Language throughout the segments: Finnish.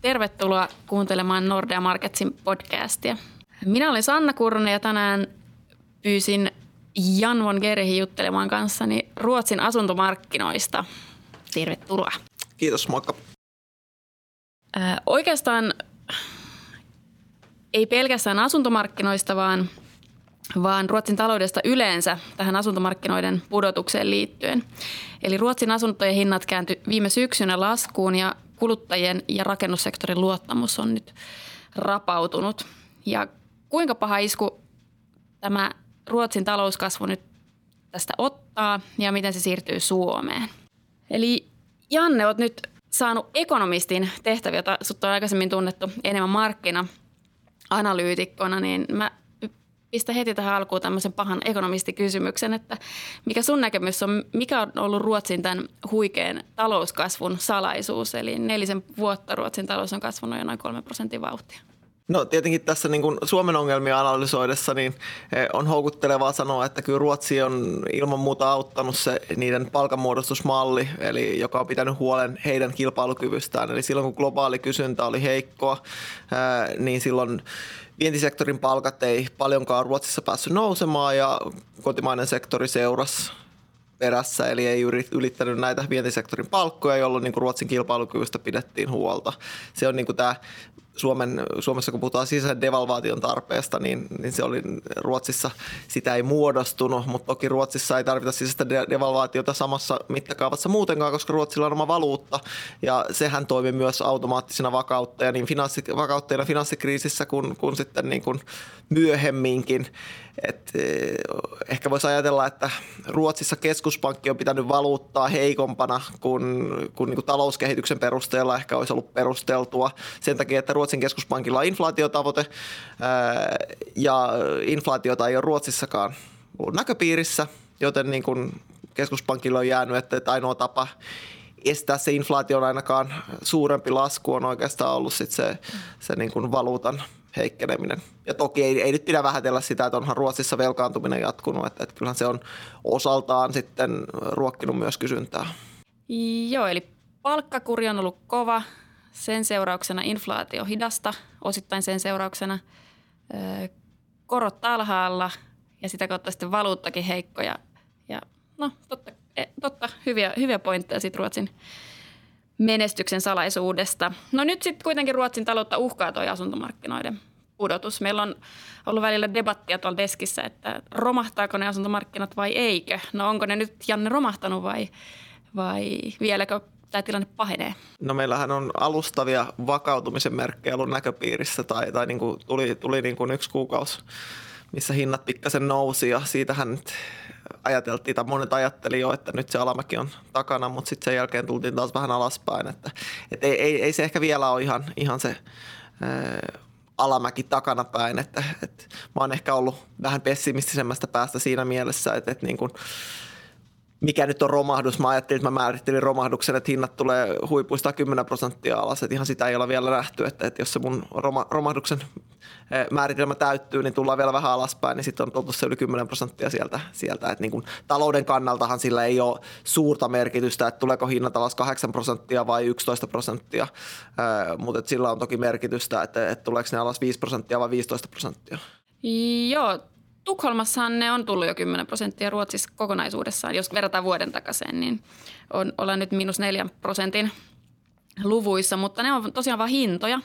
Tervetuloa kuuntelemaan Nordea Marketsin podcastia. Minä olen Sanna Kurne ja tänään pyysin Jan von Gerhi juttelemaan kanssani Ruotsin asuntomarkkinoista. Tervetuloa. Kiitos, moikka. Äh, oikeastaan ei pelkästään asuntomarkkinoista, vaan, vaan Ruotsin taloudesta yleensä tähän asuntomarkkinoiden pudotukseen liittyen. Eli Ruotsin asuntojen hinnat kääntyi viime syksynä laskuun ja kuluttajien ja rakennussektorin luottamus on nyt rapautunut. Ja kuinka paha isku tämä Ruotsin talouskasvu nyt tästä ottaa ja miten se siirtyy Suomeen? Eli Janne, olet nyt saanut ekonomistin tehtäviä, jota sut on aikaisemmin tunnettu enemmän markkina-analyytikkona, niin mä pistä heti tähän alkuun tämmöisen pahan ekonomistikysymyksen, että mikä sun näkemys on, mikä on ollut Ruotsin tämän huikean talouskasvun salaisuus? Eli nelisen vuotta Ruotsin talous on kasvanut jo noin kolme prosentin vauhtia. No tietenkin tässä niin kuin Suomen ongelmia analysoidessa niin eh, on houkuttelevaa sanoa, että kyllä Ruotsi on ilman muuta auttanut se niiden palkanmuodostusmalli, eli joka on pitänyt huolen heidän kilpailukyvystään. Eli silloin kun globaali kysyntä oli heikkoa, eh, niin silloin vientisektorin palkat ei paljonkaan Ruotsissa päässyt nousemaan ja kotimainen sektori seurasi perässä, eli ei ylittänyt näitä vientisektorin palkkoja, jolloin niin kuin Ruotsin kilpailukyvystä pidettiin huolta. Se on niin kuin tämä Suomen, Suomessa kun puhutaan sisäisen devalvaation tarpeesta, niin, niin se oli Ruotsissa, sitä ei muodostunut, mutta toki Ruotsissa ei tarvita sisäistä devalvaatiota samassa mittakaavassa muutenkaan, koska Ruotsilla on oma valuutta ja sehän toimi myös automaattisena vakauttajana niin finanssi, vakauttajana finanssikriisissä kuin, kuin sitten niin kuin myöhemminkin. Et, eh, ehkä voisi ajatella, että Ruotsissa keskuspankki on pitänyt valuuttaa heikompana kuin, kuin, niin kuin talouskehityksen perusteella ehkä olisi ollut perusteltua. Sen takia, että Ruotsin keskuspankilla on inflaatiotavoite ja inflaatiota ei ole Ruotsissakaan näköpiirissä, joten niin kuin keskuspankilla on jäänyt, että ainoa tapa estää se inflaation ainakaan suurempi lasku on oikeastaan ollut sit se, se niin kuin valuutan heikkeneminen. Ja toki ei, ei nyt pidä vähätellä sitä, että onhan Ruotsissa velkaantuminen jatkunut, että, että kyllähän se on osaltaan sitten ruokkinut myös kysyntää. Joo, eli palkkakuri on ollut kova, sen seurauksena inflaatio hidasta, osittain sen seurauksena korot alhaalla ja sitä kautta sitten valuuttakin heikko. Ja, ja no totta, e, totta hyviä, hyviä pointteja sitten Ruotsin menestyksen salaisuudesta. No nyt sitten kuitenkin Ruotsin taloutta uhkaa tuo asuntomarkkinoiden pudotus. Meillä on ollut välillä debattia tuolla deskissä, että romahtaako ne asuntomarkkinat vai eikö. No onko ne nyt Janne romahtanut vai, vai vieläkö tämä tilanne pahenee? No meillähän on alustavia vakautumisen merkkejä ollut näköpiirissä tai, tai niin kuin tuli, tuli niin kuin yksi kuukausi, missä hinnat pikkasen nousi ja siitähän nyt ajateltiin, tai monet ajatteli jo, että nyt se alamäki on takana, mutta sitten sen jälkeen tultiin taas vähän alaspäin, että, että ei, ei, ei, se ehkä vielä ole ihan, ihan se ää, alamäki takana päin, että, että mä oon ehkä ollut vähän pessimistisemmästä päästä siinä mielessä, että, että niin kuin, mikä nyt on romahdus. Mä ajattelin, että mä määrittelin romahduksen, että hinnat tulee huipuista 10 prosenttia alas. Että ihan sitä ei ole vielä nähty, että, että jos se mun roma, romahduksen eh, määritelmä täyttyy, niin tullaan vielä vähän alaspäin, niin sitten on tultu se yli 10 prosenttia sieltä. sieltä. Että niin kuin talouden kannaltahan sillä ei ole suurta merkitystä, että tuleeko hinnat alas 8 prosenttia vai 11 prosenttia, eh, mutta sillä on toki merkitystä, että, että tuleeko ne alas 5 prosenttia vai 15 prosenttia. Joo, Tukholmassahan ne on tullut jo 10 prosenttia Ruotsissa kokonaisuudessaan. Jos verrataan vuoden takaisin, niin on, ollaan nyt miinus 4 prosentin luvuissa, mutta ne on tosiaan vain hintoja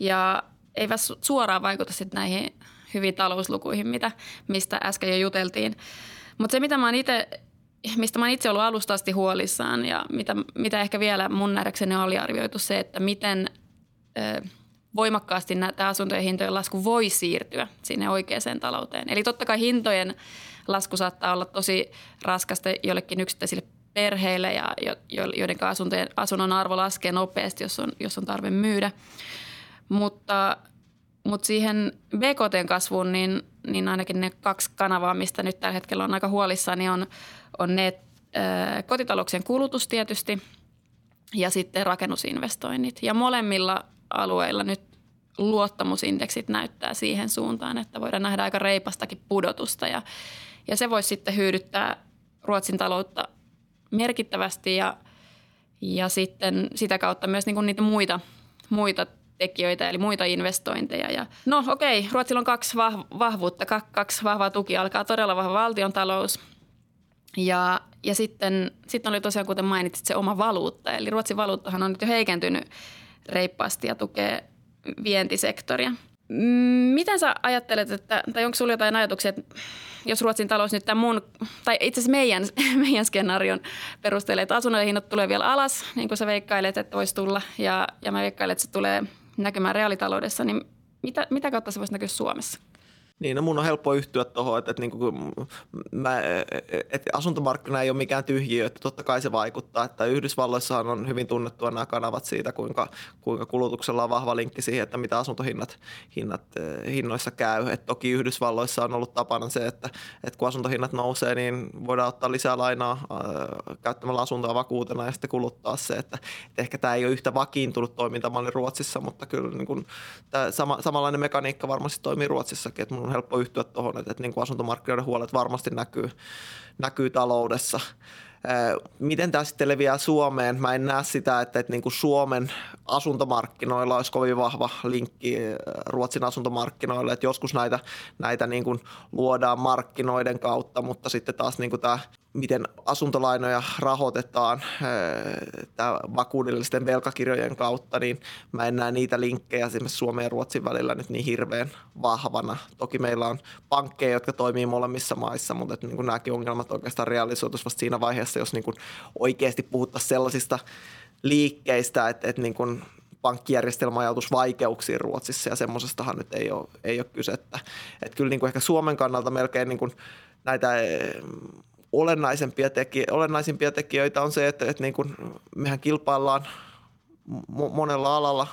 ja eivät suoraan vaikuta sitten näihin hyviin talouslukuihin, mitä, mistä äsken jo juteltiin. Mutta se, mitä mä itse, mistä mä itse ollut alusta asti huolissaan ja mitä, mitä ehkä vielä mun nähdäkseni on aliarvioitu se, että miten – voimakkaasti tämä asuntojen hintojen lasku voi siirtyä sinne oikeaan talouteen. Eli totta kai hintojen lasku saattaa olla tosi raskasta jollekin yksittäisille perheille ja joiden asuntojen, asunnon arvo laskee nopeasti, jos on, jos on tarve myydä. Mutta, mutta siihen BKT-kasvuun, niin, niin ainakin ne kaksi kanavaa, mistä nyt tällä hetkellä on aika huolissaan, niin on, on ne äh, kotitalouksien kulutus tietysti ja sitten rakennusinvestoinnit. Ja molemmilla alueilla nyt luottamusindeksit näyttää siihen suuntaan, että voidaan nähdä aika reipastakin pudotusta ja, ja se voisi sitten hyödyttää Ruotsin taloutta merkittävästi ja, ja sitten sitä kautta myös niin kuin niitä muita, muita tekijöitä, eli muita investointeja. Ja, no okei, okay, Ruotsilla on kaksi vahvuutta, kaksi vahvaa tuki, alkaa todella vahva valtiontalous. Ja, ja sitten, sitten oli tosiaan, kuten mainitsit, se oma valuutta. Eli Ruotsin valuuttahan on nyt jo heikentynyt reippaasti ja tukee vientisektoria. Miten sä ajattelet, että, tai onko sinulla jotain ajatuksia, että jos Ruotsin talous nyt tämän mun, tai itse asiassa meidän, meidän skenaarion perusteella, että asunnoiden hinnat tulee vielä alas, niin kuin sä veikkailet, että voisi tulla, ja, ja mä veikkailen, että se tulee näkymään reaalitaloudessa, niin mitä, mitä kautta se voisi näkyä Suomessa? Niin, no mun on helppo yhtyä tuohon, että, että, niin kuin, mä, että asuntomarkkina ei ole mikään tyhjiö, että totta kai se vaikuttaa. Että Yhdysvalloissahan on hyvin tunnettua nämä kanavat siitä, kuinka, kuinka kulutuksella on vahva linkki siihen, että mitä asuntohinnat hinnat, eh, hinnoissa käy. Et toki Yhdysvalloissa on ollut tapana se, että, että kun asuntohinnat nousee, niin voidaan ottaa lisää lainaa äh, käyttämällä asuntoa vakuutena ja sitten kuluttaa se. Että, että ehkä tämä ei ole yhtä vakiintunut toimintamalli Ruotsissa, mutta kyllä niin kuin, tämä sama, samanlainen mekaniikka varmasti toimii Ruotsissakin, että on helppo yhtyä tuohon, että, että niin kuin asuntomarkkinoiden huolet varmasti näkyy, näkyy taloudessa. Miten tämä sitten leviää Suomeen? Mä en näe sitä, että, että niin kuin Suomen asuntomarkkinoilla olisi kovin vahva linkki Ruotsin asuntomarkkinoille. Että joskus näitä, näitä niin kuin luodaan markkinoiden kautta, mutta sitten taas niin kuin tämä miten asuntolainoja rahoitetaan tämä vakuudellisten velkakirjojen kautta, niin mä en näe niitä linkkejä esimerkiksi Suomen ja Ruotsin välillä nyt niin hirveän vahvana. Toki meillä on pankkeja, jotka toimii molemmissa maissa, mutta että niin kuin nämäkin ongelmat oikeastaan realisoituisivat vasta siinä vaiheessa, jos niin kuin oikeasti puhuttaisiin sellaisista liikkeistä, että, että niin kuin pankkijärjestelmä ajautuisi vaikeuksiin Ruotsissa ja semmoisestahan nyt ei ole, ei ole kyse. Että, että kyllä niin kuin ehkä Suomen kannalta melkein niin kuin näitä olennaisempia, teki, olennaisimpia tekijöitä on se, että, että niin kuin mehän kilpaillaan monella alalla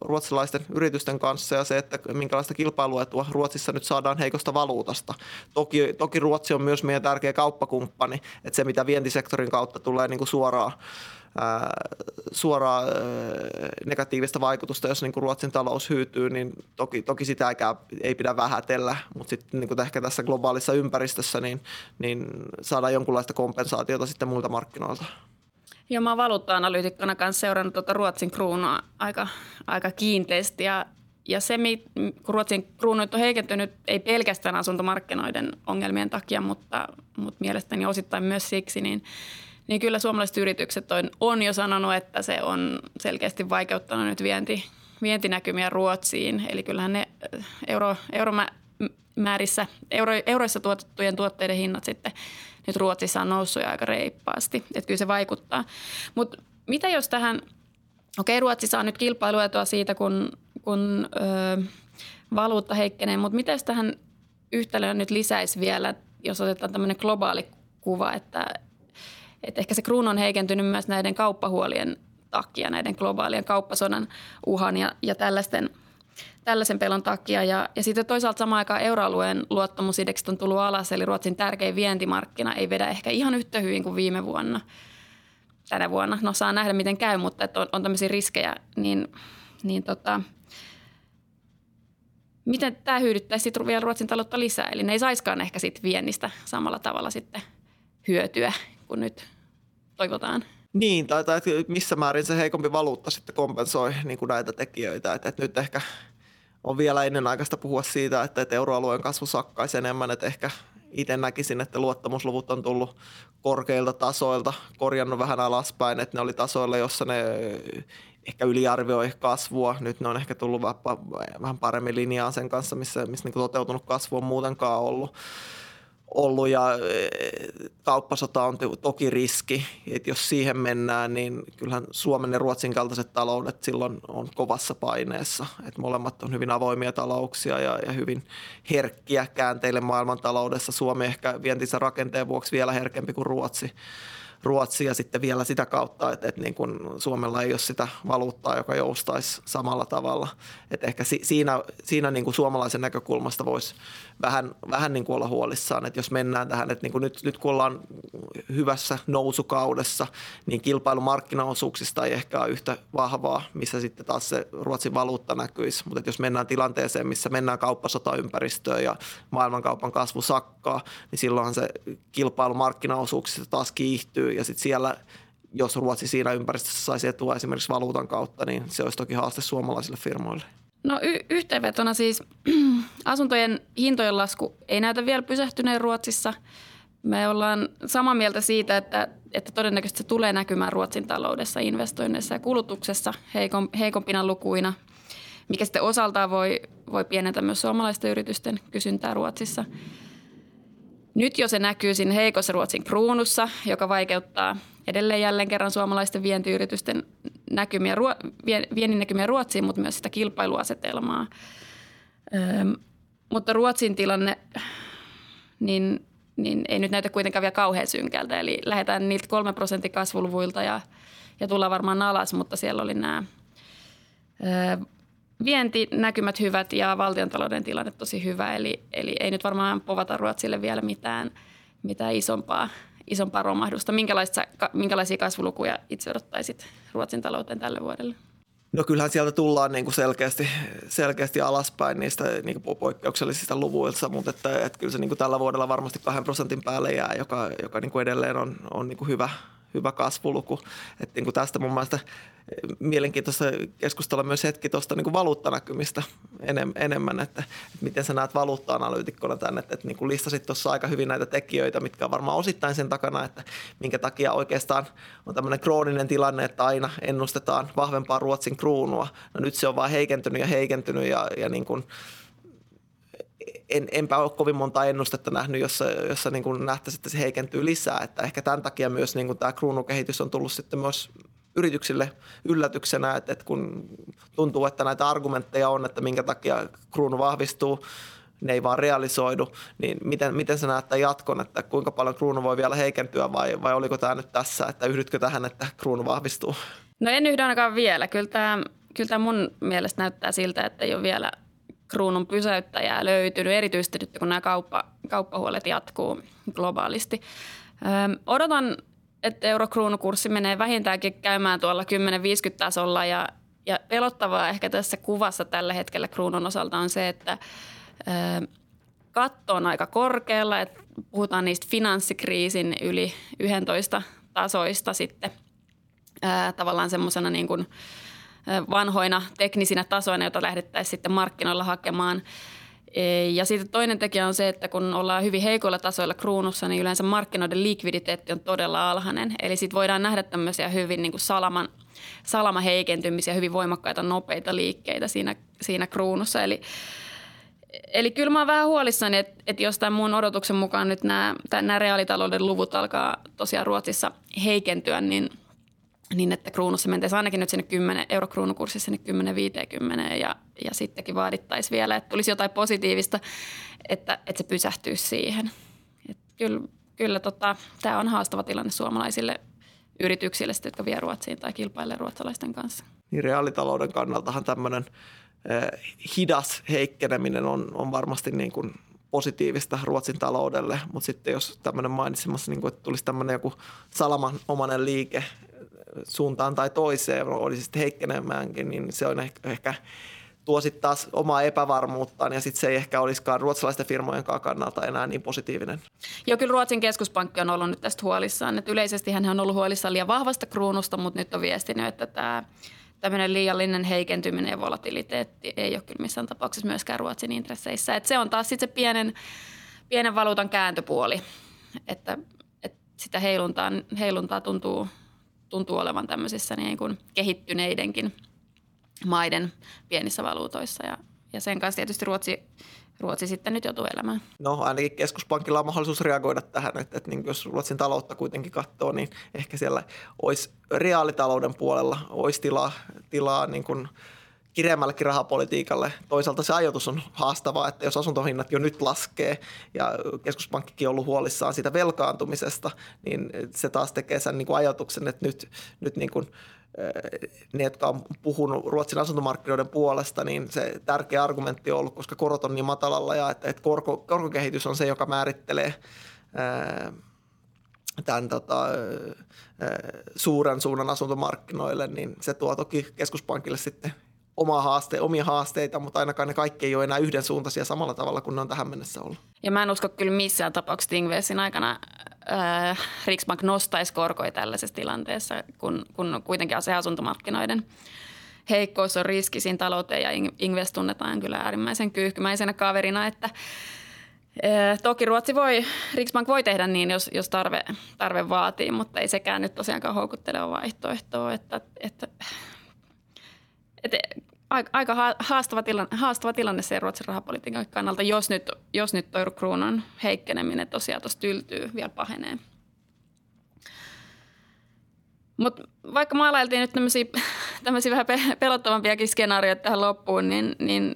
ruotsalaisten yritysten kanssa ja se, että minkälaista kilpailuetua Ruotsissa nyt saadaan heikosta valuutasta. Toki, toki Ruotsi on myös meidän tärkeä kauppakumppani, että se mitä vientisektorin kautta tulee niin kuin suoraan suoraa negatiivista vaikutusta, jos niin kuin Ruotsin talous hyytyy, niin toki, toki sitä ei pidä vähätellä, mutta sitten niin ehkä tässä globaalissa ympäristössä niin, niin saadaan jonkunlaista kompensaatiota sitten muilta markkinoilta. Joo, mä oon valuutta-analyytikkona kanssa seurannut tuota Ruotsin kruunua aika, aika kiinteästi ja, ja se, kun Ruotsin kruunu on heikentynyt, ei pelkästään asuntomarkkinoiden ongelmien takia, mutta, mutta mielestäni osittain myös siksi, niin niin kyllä suomalaiset yritykset on, on jo sanonut, että se on selkeästi vaikeuttanut nyt vienti, vientinäkymiä Ruotsiin. Eli kyllähän ne äh, euro, euromäärissä, euro, euroissa tuotettujen tuotteiden hinnat sitten nyt Ruotsissa on noussut aika reippaasti. Että kyllä se vaikuttaa. Mutta mitä jos tähän, okei okay, Ruotsi saa nyt kilpailuetua siitä, kun, kun ö, valuutta heikkenee, mutta jos tähän yhtälöön nyt lisäisi vielä, jos otetaan tämmöinen globaali kuva, että et ehkä se kruunu on heikentynyt myös näiden kauppahuolien takia, näiden globaalien kauppasodan uhan ja, ja tällaisten, tällaisen pelon takia. Ja, ja sitten toisaalta samaan aikaan euroalueen luottamusindeksit on tullut alas, eli Ruotsin tärkein vientimarkkina ei vedä ehkä ihan yhtä hyvin kuin viime vuonna. Tänä vuonna, no saa nähdä miten käy, mutta on, on tämmöisiä riskejä, niin, niin tota, miten tämä hyödyttäisi sitten vielä Ruotsin taloutta lisää? Eli ne ei saiskaan ehkä sitten viennistä samalla tavalla sitten hyötyä kuin nyt toivotaan. Niin, tai, tai missä määrin se heikompi valuutta sitten kompensoi niin kuin näitä tekijöitä. Että, että nyt ehkä on vielä ennen aikaista puhua siitä, että, että euroalueen kasvu sakkaisi enemmän, että ehkä itse näkisin, että luottamusluvut on tullut korkeilta tasoilta, korjannut vähän alaspäin, että ne oli tasoilla, jossa ne ehkä yliarvioi kasvua. Nyt ne on ehkä tullut vähän paremmin linjaan sen kanssa, missä, missä niin toteutunut kasvu on muutenkaan ollut ollut ja e, kauppasota on toki riski, että jos siihen mennään, niin kyllähän Suomen ja Ruotsin kaltaiset taloudet silloin on kovassa paineessa. Että molemmat on hyvin avoimia talouksia ja, ja hyvin herkkiä käänteille maailmantaloudessa. Suomi ehkä vientinsä rakenteen vuoksi vielä herkempi kuin Ruotsi. Ruotsi ja sitten vielä sitä kautta, että, että niin kuin Suomella ei ole sitä valuuttaa, joka joustaisi samalla tavalla. Että ehkä si, siinä, siinä niin kuin suomalaisen näkökulmasta voisi vähän, vähän niin kuin olla huolissaan, että jos mennään tähän, että niin kuin nyt, nyt kun ollaan hyvässä nousukaudessa, niin kilpailu markkinaosuuksista ei ehkä ole yhtä vahvaa, missä sitten taas se Ruotsin valuutta näkyisi. Mutta jos mennään tilanteeseen, missä mennään kauppasotaympäristöön ja maailmankaupan kasvu sakkaa, niin silloinhan se kilpailu markkinaosuuksista taas kiihtyy ja sitten siellä jos Ruotsi siinä ympäristössä saisi etua esimerkiksi valuutan kautta, niin se olisi toki haaste suomalaisille firmoille. No y- yhteenvetona siis asuntojen hintojen lasku ei näytä vielä pysähtyneen Ruotsissa. Me ollaan samaa mieltä siitä, että, että todennäköisesti se tulee näkymään Ruotsin taloudessa, investoinneissa ja kulutuksessa heikom, heikompina lukuina, mikä sitten osaltaan voi, voi pienentää myös suomalaisten yritysten kysyntää Ruotsissa. Nyt jo se näkyy siinä heikossa Ruotsin kruunussa, joka vaikeuttaa edelleen jälleen kerran suomalaisten vientiyritysten näkymiä, viennin näkymiä Ruotsiin, mutta myös sitä kilpailuasetelmaa. Öm, mutta Ruotsin tilanne, niin, niin ei nyt näytä kuitenkaan vielä kauhean synkältä. Eli lähdetään niiltä kolme prosentin kasvuluvuilta ja, ja tullaan varmaan alas, mutta siellä oli nämä vientinäkymät hyvät ja valtiontalouden tilanne tosi hyvä. Eli, eli ei nyt varmaan povata Ruotsille vielä mitään, mitään isompaa isompaa romahdusta. minkälaisia kasvulukuja itse odottaisit Ruotsin talouteen tälle vuodelle? No kyllähän sieltä tullaan niin kuin selkeästi, selkeästi alaspäin niistä niin kuin poikkeuksellisista luvuilta, mutta että, että kyllä se niin kuin tällä vuodella varmasti kahden prosentin päälle jää, joka, joka niin kuin edelleen on, on niin kuin hyvä, hyvä kasvuluku. Että niin kuin tästä mun mielestä mielenkiintoista keskustella myös hetki tuosta niin valuuttanäkymistä enemmän, että, että miten sä näet valuutta-analyytikkona tämän, että, että niin kuin listasit tuossa aika hyvin näitä tekijöitä, mitkä on varmaan osittain sen takana, että minkä takia oikeastaan on tämmöinen krooninen tilanne, että aina ennustetaan vahvempaa Ruotsin kruunua. No nyt se on vaan heikentynyt ja heikentynyt ja, ja niin kuin, en, enpä ole kovin monta ennustetta nähnyt, jossa, jossa niin kuin nähtäisiin, että se heikentyy lisää. Että ehkä tämän takia myös niin kuin tämä kruunukehitys on tullut sitten myös yrityksille yllätyksenä, että, että kun tuntuu, että näitä argumentteja on, että minkä takia kruunu vahvistuu, ne ei vaan realisoidu, niin miten, miten sä näet tämän jatkon, että kuinka paljon kruunu voi vielä heikentyä vai, vai oliko tämä nyt tässä, että yhdytkö tähän, että kruunu vahvistuu? No en yhdy ainakaan vielä. Kyllä tämä, kyllä tämä mun mielestä näyttää siltä, että ei ole vielä kruunun pysäyttäjää löytynyt, erityisesti nyt kun nämä kauppa, kauppahuolet jatkuu globaalisti. Odotan että eurokruunukurssi menee vähintäänkin käymään tuolla 10-50 tasolla ja, ja pelottavaa ehkä tässä kuvassa tällä hetkellä kruunun osalta on se, että katto on aika korkealla, että puhutaan niistä finanssikriisin yli 11 tasoista sitten tavallaan semmoisena niin kuin vanhoina teknisinä tasoina, joita lähdettäisiin sitten markkinoilla hakemaan – ja sitten toinen tekijä on se, että kun ollaan hyvin heikoilla tasoilla kruunussa, niin yleensä markkinoiden likviditeetti on todella alhainen. Eli sitten voidaan nähdä tämmöisiä hyvin niin kuin salaman, salama heikentymisiä, hyvin voimakkaita, nopeita liikkeitä siinä, siinä kruunussa. Eli, eli kyllä mä oon vähän huolissani, että, että jos tämän mun odotuksen mukaan nyt nämä, nämä reaalitalouden luvut alkaa tosiaan Ruotsissa heikentyä, niin – niin että kruunussa mentäisiin ainakin nyt sinne 10, eurokruunukurssissa sinne 10-50 ja, ja sittenkin vaadittaisiin vielä, että tulisi jotain positiivista, että, että se pysähtyisi siihen. Et kyllä kyllä tota, tämä on haastava tilanne suomalaisille yrityksille, jotka vie Ruotsiin tai kilpailee ruotsalaisten kanssa. Niin reaalitalouden kannaltahan tämmöinen eh, hidas heikkeneminen on, on varmasti niin kuin positiivista Ruotsin taloudelle, mutta sitten jos tämmöinen mainitsemassa, niin kuin, että tulisi tämmöinen joku salamanomainen liike suuntaan tai toiseen, olisi sitten heikkenemäänkin, niin se on ehkä, ehkä tuo sitten taas omaa epävarmuuttaan ja sitten se ei ehkä olisikaan ruotsalaisten firmojen kannalta enää niin positiivinen. Joo, kyllä Ruotsin keskuspankki on ollut nyt tästä huolissaan. Että yleisesti hän on ollut huolissaan liian vahvasta kruunusta, mutta nyt on viestinyt, että tämä tämmöinen liiallinen heikentyminen ja volatiliteetti ei ole kyllä missään tapauksessa myöskään Ruotsin intresseissä. Että se on taas sitten se pienen, pienen valuutan kääntöpuoli, että, että sitä heiluntaa, heiluntaa tuntuu, tuntuu olevan tämmöisissä niin kuin kehittyneidenkin maiden pienissä valuutoissa ja, ja sen kanssa tietysti Ruotsi, Ruotsi sitten nyt joutuu elämään. No ainakin keskuspankilla on mahdollisuus reagoida tähän, että, että niin jos Ruotsin taloutta kuitenkin katsoo, niin ehkä siellä olisi reaalitalouden puolella olisi tilaa, tilaa niin kuin kireämmällekin rahapolitiikalle. Toisaalta se ajatus on haastavaa, että jos asuntohinnat jo nyt laskee ja keskuspankkikin on ollut huolissaan siitä velkaantumisesta, niin se taas tekee sen niin kuin ajatuksen, että nyt, nyt niin kuin ne, jotka on puhunut Ruotsin asuntomarkkinoiden puolesta, niin se tärkeä argumentti on ollut, koska korot on niin matalalla ja että, että korko, korkokehitys on se, joka määrittelee tämän tota, suuren suunnan asuntomarkkinoille, niin se tuo toki keskuspankille sitten oma haaste, omia haasteita, mutta ainakaan ne kaikki ei ole enää yhdensuuntaisia samalla tavalla kuin ne on tähän mennessä ollut. Ja mä en usko kyllä missään tapauksessa Ingvesin aikana äh, Riksbank nostaisi korkoja tällaisessa tilanteessa, kun, kun kuitenkin se asuntomarkkinoiden heikkous on riski siinä talouteen ja Ingves tunnetaan kyllä äärimmäisen kyyhkymäisenä kaverina, että äh, Toki Ruotsi voi, Riksbank voi tehdä niin, jos, jos tarve, tarve vaatii, mutta ei sekään nyt tosiaankaan houkutteleva vaihtoehto, että, että, että aika haastava tilanne, haastava tilanne se Ruotsin rahapolitiikan kannalta, jos nyt, jos nyt toi kruunan heikkeneminen tosiaan tuossa tyltyy, vielä pahenee. Mutta vaikka maalailtiin nyt tämmöisiä vähän pelottavampiakin skenaarioita tähän loppuun, niin, niin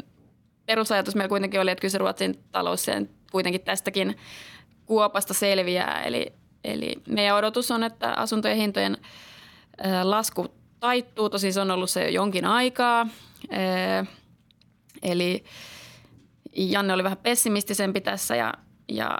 perusajatus meillä kuitenkin oli, että kyllä se Ruotsin talous sen kuitenkin tästäkin kuopasta selviää. Eli, eli meidän odotus on, että asuntojen hintojen lasku taittuu. Tosin se on ollut se jo jonkin aikaa. Eli Janne oli vähän pessimistisempi tässä ja, ja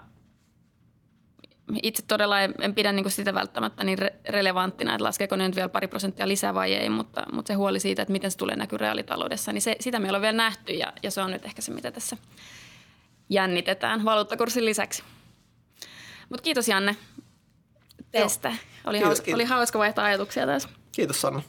itse todella en, en pidä niin sitä välttämättä niin re- relevanttina, että laskeeko ne nyt vielä pari prosenttia lisää vai ei, mutta, mutta se huoli siitä, että miten se tulee näkyä reaalitaloudessa, niin se, sitä meillä on vielä nähty ja, ja se on nyt ehkä se, mitä tässä jännitetään valuuttakurssin lisäksi. Mutta kiitos Janne tästä. Oli, kiitos, hauska, kiitos. oli hauska vaihtaa ajatuksia tässä. Kiitos Sanna.